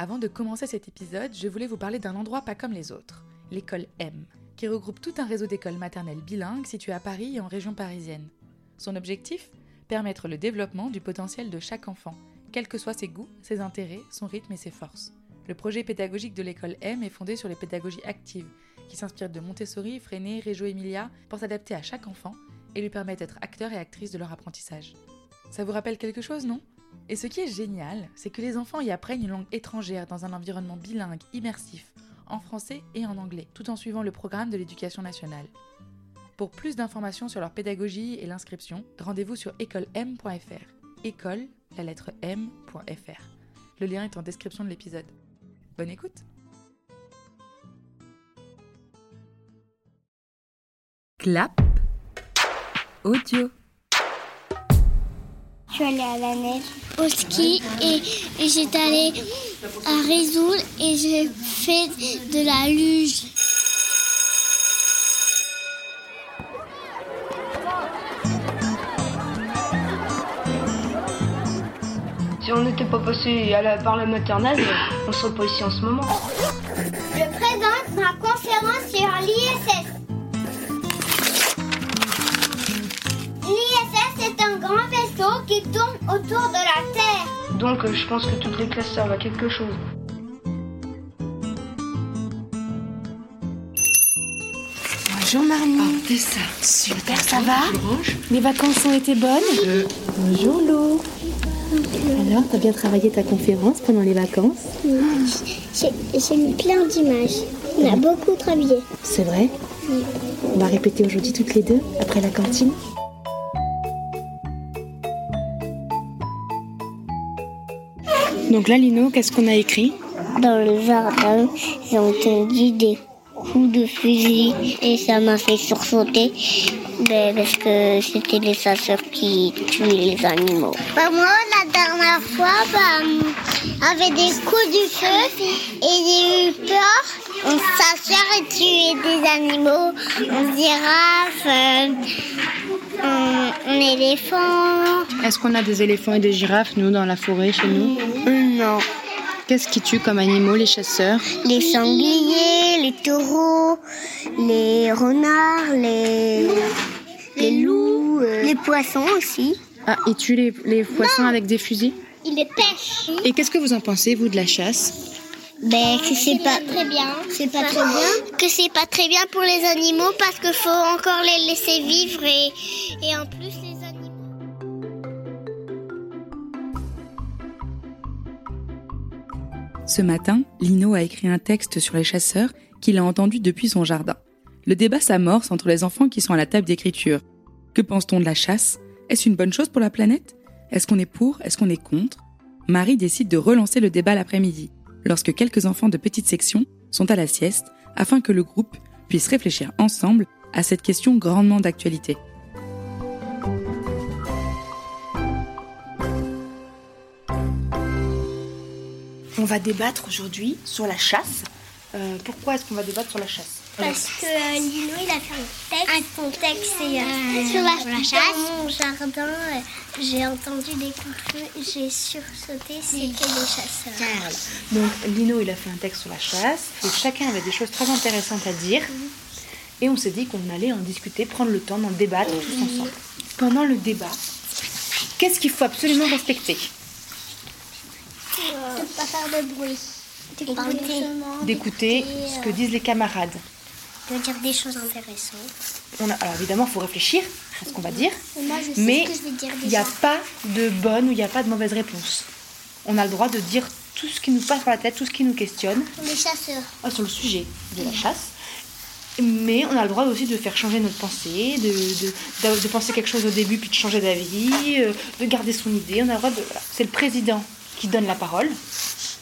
Avant de commencer cet épisode, je voulais vous parler d'un endroit pas comme les autres, l'école M, qui regroupe tout un réseau d'écoles maternelles bilingues situées à Paris et en région parisienne. Son objectif? Permettre le développement du potentiel de chaque enfant, quels que soient ses goûts, ses intérêts, son rythme et ses forces. Le projet pédagogique de l'école M est fondé sur les pédagogies actives, qui s'inspirent de Montessori, Freinet, Reggio Emilia, pour s'adapter à chaque enfant et lui permettre d'être acteur et actrice de leur apprentissage. Ça vous rappelle quelque chose, non? Et ce qui est génial, c'est que les enfants y apprennent une langue étrangère dans un environnement bilingue, immersif, en français et en anglais, tout en suivant le programme de l'éducation nationale. Pour plus d'informations sur leur pédagogie et l'inscription, rendez-vous sur écolem.fr. École, la lettre m.fr. Le lien est en description de l'épisode. Bonne écoute Clap Audio suis allée à la neige, au ski et, et j'étais allée à Résoul et j'ai fait de la luge. Si on n'était pas passé à la- par la maternelle, on serait pas ici en ce moment. Je présente ma conférence sur l'ISS. L'ISS est un grand vaisseau qui tourne autour de la Terre. Donc euh, je pense que toutes les classes servent à quelque chose. Bonjour Marnie. C'est ça. Super, ça va Les vacances ont été bonnes Bonjour Lou. Alors, t'as bien travaillé ta conférence pendant les vacances J'ai j'ai mis plein d'images. On a beaucoup travaillé. C'est vrai On va répéter aujourd'hui toutes les deux, après la cantine Donc là, Lino, qu'est-ce qu'on a écrit Dans le jardin, j'ai entendu des coups de fusil et ça m'a fait sursauter ben, parce que c'était les chasseurs qui tuaient les animaux. Bah, moi, la dernière fois, bah, avait des coups du feu et j'ai eu peur. Un chasseur a tué des animaux, un girafe, euh, un, un éléphant. Est-ce qu'on a des éléphants et des girafes, nous, dans la forêt, chez nous? Non. Qu'est-ce qui tue comme animaux les chasseurs? Les sangliers, les taureaux, les renards, les, les loups, euh, les poissons aussi. Ah, ils tuent les, les poissons avec des fusils? Il les pêche. Et qu'est-ce que vous en pensez, vous, de la chasse? Ben que c'est pas très bien. C'est pas très bien. Que c'est pas très bien pour les animaux parce qu'il faut encore les laisser vivre et, et en plus les animaux. Ce matin, Lino a écrit un texte sur les chasseurs qu'il a entendu depuis son jardin. Le débat s'amorce entre les enfants qui sont à la table d'écriture. Que pense-t-on de la chasse? Est-ce une bonne chose pour la planète? Est-ce qu'on est pour? Est-ce qu'on est contre? Marie décide de relancer le débat l'après-midi, lorsque quelques enfants de petite section sont à la sieste, afin que le groupe puisse réfléchir ensemble à cette question grandement d'actualité. On va débattre aujourd'hui sur la chasse. Euh, pourquoi est-ce qu'on va débattre sur la chasse? Parce que euh, Lino, il a fait un texte. Son texte, c'est euh, sur la, chasse. Dans mon jardin, euh, j'ai entendu des coups de feu, j'ai sursauté, c'était des chasseurs. Donc Lino, il a fait un texte sur la chasse. Et chacun avait des choses très intéressantes à dire. Et on s'est dit qu'on allait en discuter, prendre le temps d'en débattre tous ensemble. Pendant le débat, qu'est-ce qu'il faut absolument respecter? De pas faire de bruit. D'écouter ce que disent les camarades. De dire des choses intéressantes. On a, alors évidemment, il faut réfléchir à ce qu'on va dire. moi, je sais Mais il n'y a pas de bonne ou il n'y a pas de mauvaise réponse. On a le droit de dire tout ce qui nous passe par la tête, tout ce qui nous questionne Les chasseurs. euh, sur le sujet de la chasse. Mais on a le droit aussi de faire changer notre pensée, de, de, de- de penser quelque chose au début puis de changer d'avis, euh, de garder son idée. On a le droit de. voilà. C'est le président qui donne la parole.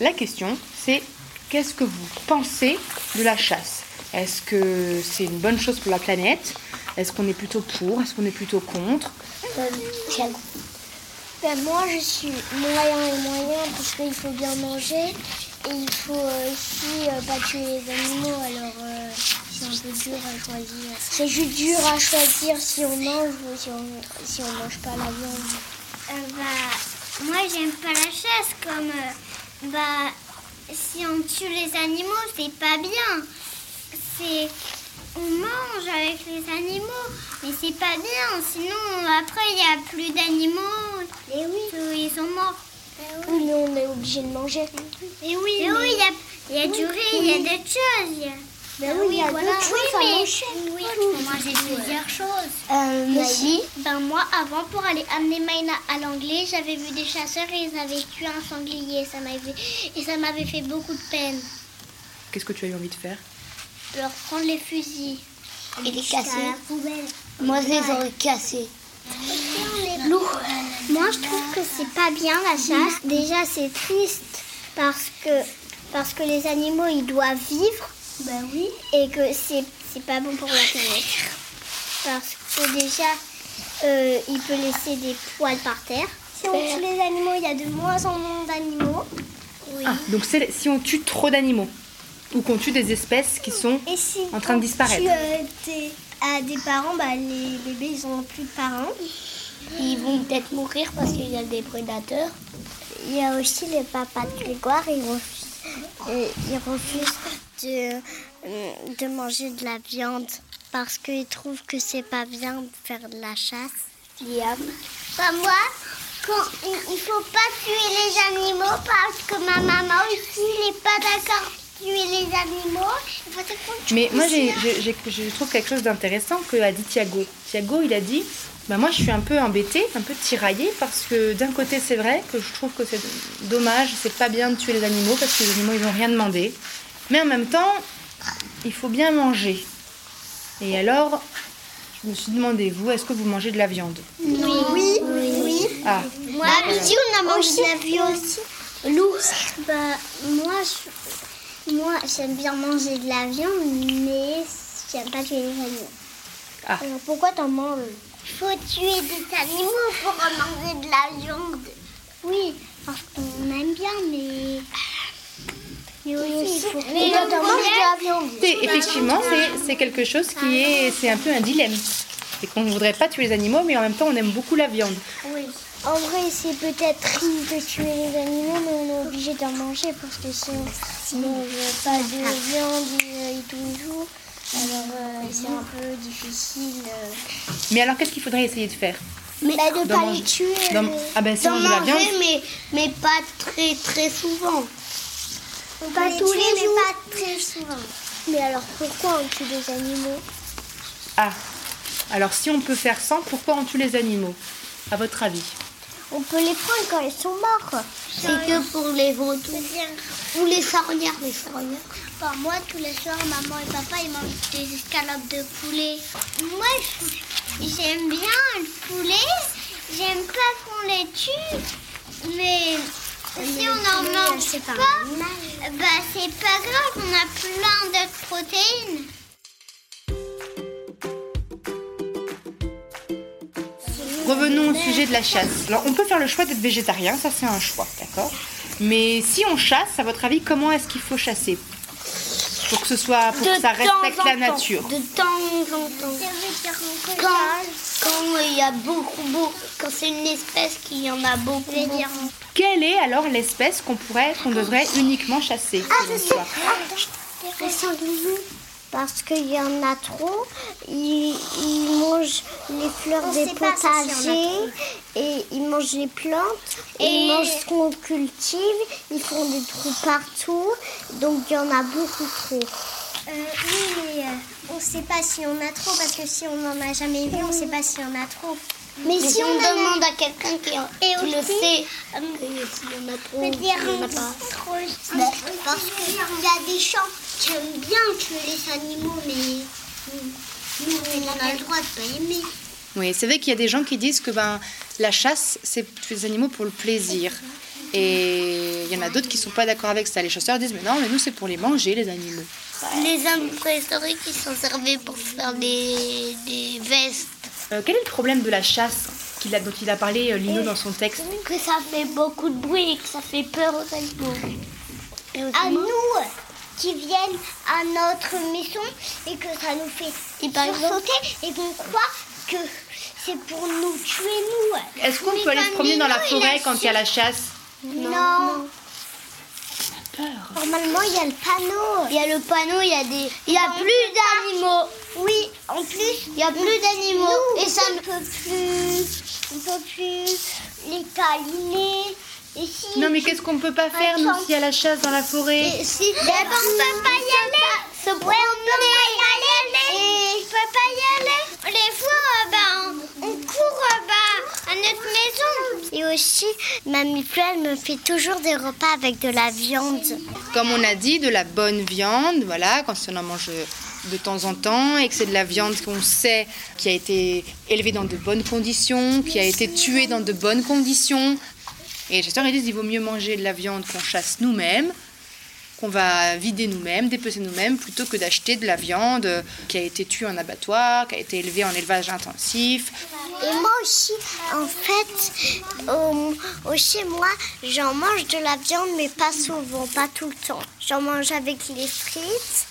La question, c'est qu'est-ce que vous pensez de la chasse? Est-ce que c'est une bonne chose pour la planète? Est-ce qu'on est plutôt pour? Est-ce qu'on est plutôt contre? Ben, moi, je suis moyen et moyen parce qu'il faut bien manger et il faut euh, aussi euh, pas tuer les animaux. Alors, euh, c'est un peu dur à choisir. C'est juste dur à choisir si on mange ou si on, si on mange pas la viande. bah, moi, j'aime pas la chasse comme. bah, si on tue les animaux, c'est pas bien. C'est on mange avec les animaux, mais c'est pas bien. Sinon, après, il n'y a plus d'animaux. Et oui. Ils sont morts. Oui, mais on est obligé de manger. Et oui, il y a, il y a du riz, il y a d'autres choses. Ben oui, il y a d'autres choses à manger. oui, il faut manger plusieurs choses. Euh, Maïli, Ben moi, avant, pour aller amener Maïna à l'anglais, j'avais vu des chasseurs et ils avaient tué un sanglier. Ça m'avait et ça m'avait fait beaucoup de peine. Qu'est-ce que tu as eu envie de faire? De reprendre les fusils. il est cassé. poubelle. Moi, je les aurais cassés. Lourd. Moi, je trouve que c'est pas bien la chasse. Déjà, c'est triste parce que parce que les animaux, ils doivent vivre. Ben oui. et que c'est c'est pas bon pour la planète. Parce que déjà, euh, il peut laisser des poils par terre. Si on tue les animaux, il y a de moins en moins d'animaux. Oui. Ah, donc c'est si on tue trop d'animaux ou qu'on tue des espèces qui sont si en train de disparaître. tu euh, t'es- à des parents, bah, les bébés, ils ont plus de parents. Ils vont peut-être mourir parce qu'il y a des prédateurs. Il y a aussi les papas de Grégoire, ils refusent, ils refusent de, euh, de manger de la viande parce qu'ils trouvent que c'est pas bien de faire de la chasse. Liam. Bah moi, quand, il, faut pas tuer les animaux parce que ma maman aussi n'est pas d'accord tuer les animaux. Mais moi, j'ai, j'ai- je trouve quelque chose d'intéressant que a dit Thiago. Thiago, il a dit bah moi, je suis un peu embêtée, un peu tiraillée, parce que d'un côté, c'est vrai que je trouve que c'est dommage, c'est pas bien de tuer les animaux, parce que les animaux, ils n'ont rien demandé. Mais en même temps, il faut bien manger. Et alors, je me suis demandé, vous, est-ce que vous mangez de la viande? Oui, oui, oui. Ah, Moi, aussi, on a mangé de la viande. Lou, bah, moi, je- moi, j'aime bien manger de la viande, mais j'aime pas tuer les animaux. Ah. Alors, pourquoi t'en manges? Il faut tuer des animaux pour manger de la viande. Oui, parce qu'on aime bien, mais... Mais aussi, il faut... Mais Toi, t'en manges de la viande. effectivement, c'est, c'est quelque chose qui est, c'est un peu un dilemme. C'est qu'on ne voudrait pas tuer les animaux, mais en même temps, on aime beaucoup la viande. Oui. En vrai, c'est peut-être triste de tuer les animaux, mais on est obligé d'en manger parce que si on ne mange pas de viande euh, et tous les jours, alors euh, c'est un peu difficile. euh. Mais alors, qu'est-ce qu'il faudrait essayer de faire? Mais Bah, de D'en pas manger. les tuer. Euh, Ah ben, si on mange de la viande, mais, mais pas très très souvent. pas tous les jours. mais pas très souvent. Mais alors pourquoi on tue des animaux? Ah, alors si on peut faire sans, pourquoi on tue les animaux À votre avis? On peut les prendre quand ils sont morts. C'est que pour les vautours. Ou les sarnières, les. Bah, moi, tous les soirs, maman et papa, ils mangent des escalopes de poulet. Moi, j'aime bien le poulet. J'aime pas qu'on les tue. Mais si on n'en mange pas, bah, c'est pas grave. On a plein d'autres protéines. Revenons au sujet de la chasse. Alors, on peut faire le choix d'être végétarien, ça c'est un choix, d'accord? Mais si on chasse, à votre avis, comment est-ce qu'il faut chasser? Pour que ce soit, pour que ça respecte la nature. De temps en temps. Quand, quand il y a beaucoup, beaucoup, quand c'est une espèce qui en a beaucoup, beaucoup. Quelle est alors l'espèce qu'on pourrait, qu'on devrait uniquement chasser toi? Les sangliers. Parce qu'il y en a trop, ils, ils mangent les fleurs des potagers et ils mangent les plantes et ils mangent ce qu'on cultive. Ils font des trous partout, donc il y en a beaucoup trop. oui, mais on ne sait pas si on a trop parce que si on n'en a jamais vu, on ne sait pas si on a trop. Mais, Mais si on, on en a- demande à quelqu'un qui, Et qui le sait, euh, qu'il y en a trop, peut qu'il dire n'y en a pas. trop. Parce qu'il y a des gens qui aiment bien tuer les animaux, mais nous, on a le droit de pas aimer. Oui, c'est vrai qu'il y a des gens qui disent que ben, la chasse, c'est tuer les animaux pour le plaisir. Et il y en a d'autres qui sont pas d'accord avec ça. Les chasseurs disent, mais non, mais nous, c'est pour les manger, les animaux. Les hommes préhistoriques, ils s'en servaient pour faire des, des vestes. Euh, quel est le problème de la chasse qu'il a, dont il a parlé, euh, Lino, dans son texte? Que ça fait beaucoup de bruit et que ça fait peur aux animaux. À nous qui viennent à notre maison et que ça nous fait Et par sursauter et qu'on croit que c'est pour nous tuer, nous. Est-ce qu'on peut aller se promener dans la forêt quand il y a la chasse Non. Peur. Normalement, il y a le panneau. Il y a le panneau, il y a des. Il y a plus d'animaux. Oui, en plus, il y a plus d'animaux. Et ça ne peut plus. On peut plus les câliner. Et si Non, mais qu'est-ce qu'on peut pas faire, nous, s'il y a la chasse dans la forêt Et si on peut pas y aller. Ce ouais, on peut pas y aller. Et on peut pas y aller. Les fois, euh, ben, on court euh, ben, à notre maison. Et aussi, Mamie elle me fait toujours des repas avec de la viande. Comme on a dit, de la bonne viande, voilà, quand on en mange de temps en temps et que c'est de la viande qu'on sait qui a été élevée dans de bonnes conditions, qui a été tuée dans de bonnes conditions. Et les chasseurs ils disent qu'il vaut mieux manger de la viande qu'on chasse nous-mêmes, qu'on va vider nous-mêmes, dépecer nous-mêmes, plutôt que d'acheter de la viande qui a été tuée en abattoir, qui a été élevée en élevage intensif. Et moi aussi, en fait, au, au chez moi, j'en mange de la viande, mais pas souvent, pas tout le temps. J'en mange avec les frites.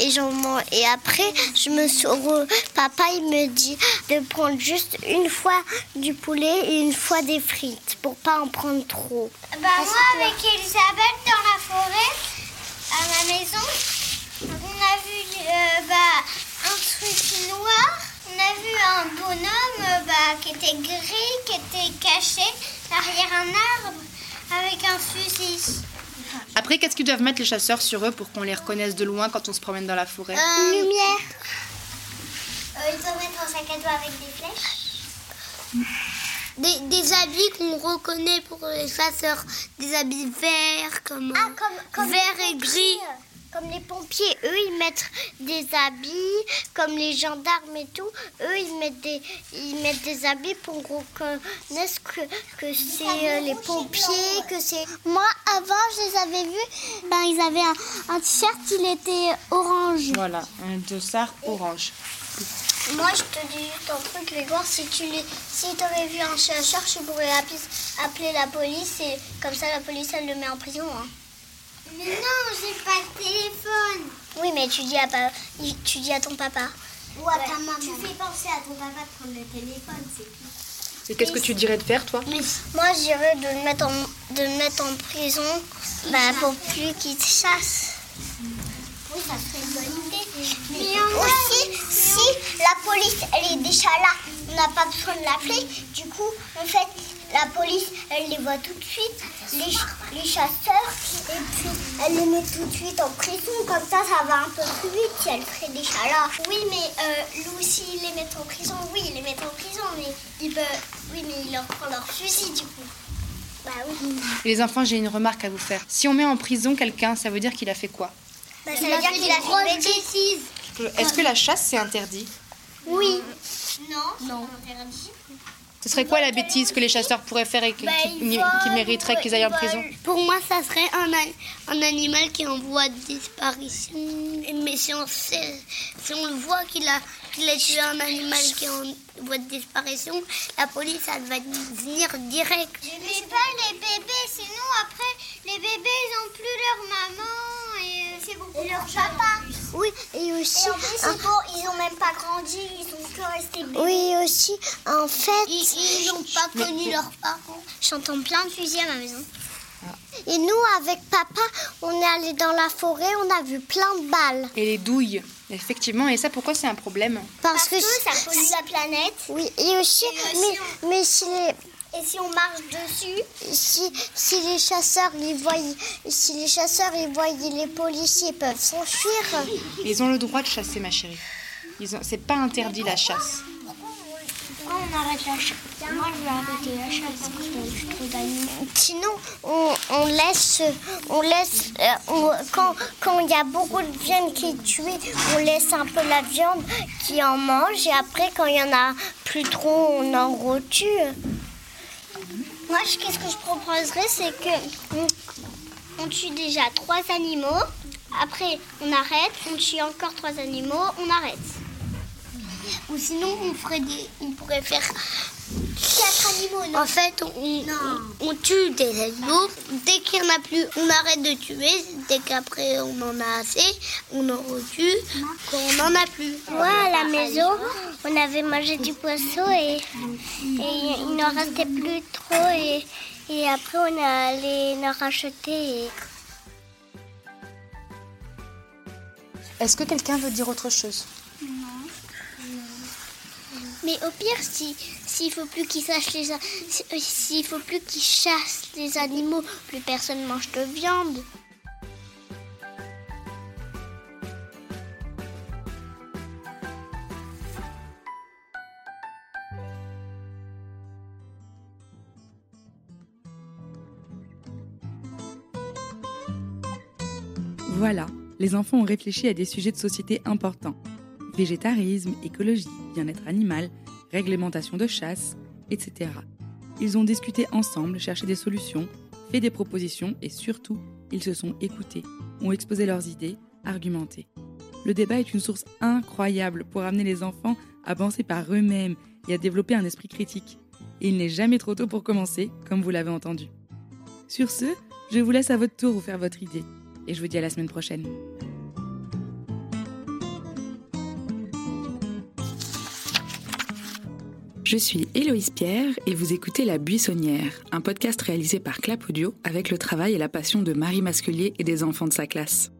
Et, j'en mange. et après, je me suis re- papa il me dit de prendre juste une fois du poulet et une fois des frites pour pas en prendre trop. Bah moi avec Elisabeth dans la forêt, à ma maison, on a vu euh, bah, un truc noir, on a vu un bonhomme euh, bah, qui était gris, qui était caché derrière un arbre avec un fusil. Après, qu'est-ce qu'ils doivent mettre les chasseurs sur eux pour qu'on les reconnaisse de loin quand on se promène dans la forêt Euh, Lumière. euh, il faut mettre un sac à dos avec des flèches. Des, des habits qu'on reconnaît pour les chasseurs. Des habits verts comme, Ah, comme, comme vert les et gris. Comme les pompiers, eux, ils mettent des habits, comme les gendarmes et tout, eux, ils mettent des, ils mettent des habits pour qu'on que, que c'est euh, les pompiers, que c'est... Moi, avant, je les avais vus, ben, ils avaient un, un t-shirt, il était orange. Voilà, un dossard orange. Moi, je te dis juste un truc, Grégoire, si tu les... si avais vu un chasseur, tu pourrais appeler, appeler la police et comme ça, la police, elle le met en prison. hein. Mais non, j'ai pas de téléphone. Oui, mais tu dis à, pa- tu dis à ton papa. Ou à ta maman. Tu fais penser à ton papa de prendre le téléphone, c'est tout. Et qu'est-ce que tu dirais de faire, toi Moi, je dirais de le mettre en, de le mettre en prison bah, pour plus qu'il te chasse. Oui, ça serait une bonne idée. Mais aussi, si la police, elle est déjà là, on n'a pas besoin de l'appeler. Du coup, en fait, la police, elle les voit tout de suite, les, ch- les chasseurs, et puis elle les met tout de suite en prison. Comme ça, ça va un peu plus vite si elle serait déjà là. Oui, mais euh, Lou, s'ils les mettent en prison, oui, ils les mettent en prison, mais ils peuvent... Oui, mais ils leur prennent leur fusil, du coup. Bah oui. Et Les enfants, j'ai une remarque à vous faire. Si on met en prison quelqu'un, ça veut dire qu'il a fait quoi? Bah, ça veut dire qu'il a fait une bêtise. Est-ce que la chasse, c'est interdit? Oui. Non. Non. Interdit. Ce serait quoi la bêtise que les chasseurs pourraient faire et qui, qui- qui mériterait qu'ils aillent en prison Pour moi, ça serait un, an- un animal qui est en voie de disparition. Mais si on, sait- si on le voit qu'il a, qu'il a tué un animal qui est en voie de disparition, la police, elle va venir direct. Mais pas les bébés, sinon après, les bébés, ils ont plus leur maman et euh, c'est beaucoup leur papa. Oui, et aussi... Et en plus, ils, ont, ils ont même pas grandi, ils. Oui, aussi, en fait... Ils n'ont pas connu leurs parents. J'entends plein de fusils à ma maison. Et nous, avec papa, on est allé dans la forêt, on a vu plein de balles. Et les douilles, effectivement. Et ça, pourquoi c'est un problème? Parce, Parce que ça pollue la planète. Oui, et aussi, Et aussi, mais, mais si les... Et si on marche dessus, Si, si les chasseurs ils voient, si les chasseurs ils voient les policiers peuvent s'enfuir. Ils ont le droit de chasser, ma chérie. Ils ont... C'est pas interdit la chasse. pourquoi on arrête la chasse? Moi, je vais arrêter la chasse parce que je suis trop d'animaux. Sinon, on, on laisse, on laisse, euh, on- quand quand il y a beaucoup de viande qui est tuée, on laisse un peu la viande qui en mange et après quand il y en a plus trop, on en retue. Moi, je- qu'est-ce que je proposerais, c'est que on, on tue déjà trois animaux. Après, on arrête. On tue encore trois animaux. On arrête. Ou sinon, on ferait des, on pourrait faire. Quatre animaux, non En fait, on, on, on tue des animaux. Dès qu'il n'y en a plus, on arrête de tuer. Dès qu'après on en a assez, on en retue. Quand on n'en a plus. Moi, à la maison, on avait mangé du poisson et, et il n'en restait plus trop. Et, et après, on est allé en racheter. et- Est-ce que quelqu'un veut dire autre chose? Mais au pire, si s'il faut plus qu'ils sachent les euh, s'il faut plus qu'ils chassent les animaux, plus personne mange de viande. Voilà, les enfants ont réfléchi à des sujets de société importants. Végétarisme, écologie, bien-être animal, réglementation de chasse, etc. Ils ont discuté ensemble, cherché des solutions, fait des propositions et surtout, ils se sont écoutés, ont exposé leurs idées, argumenté. Le débat est une source incroyable pour amener les enfants à penser par eux-mêmes et à développer un esprit critique. Et il n'est jamais trop tôt pour commencer, comme vous l'avez entendu. Sur ce, je vous laisse à votre tour vous faire votre idée et je vous dis à la semaine prochaine. Je suis Héloïse Pierre et vous écoutez La Buissonnière, un podcast réalisé par Clap Audio avec le travail et la passion de Marie Masculier et des enfants de sa classe.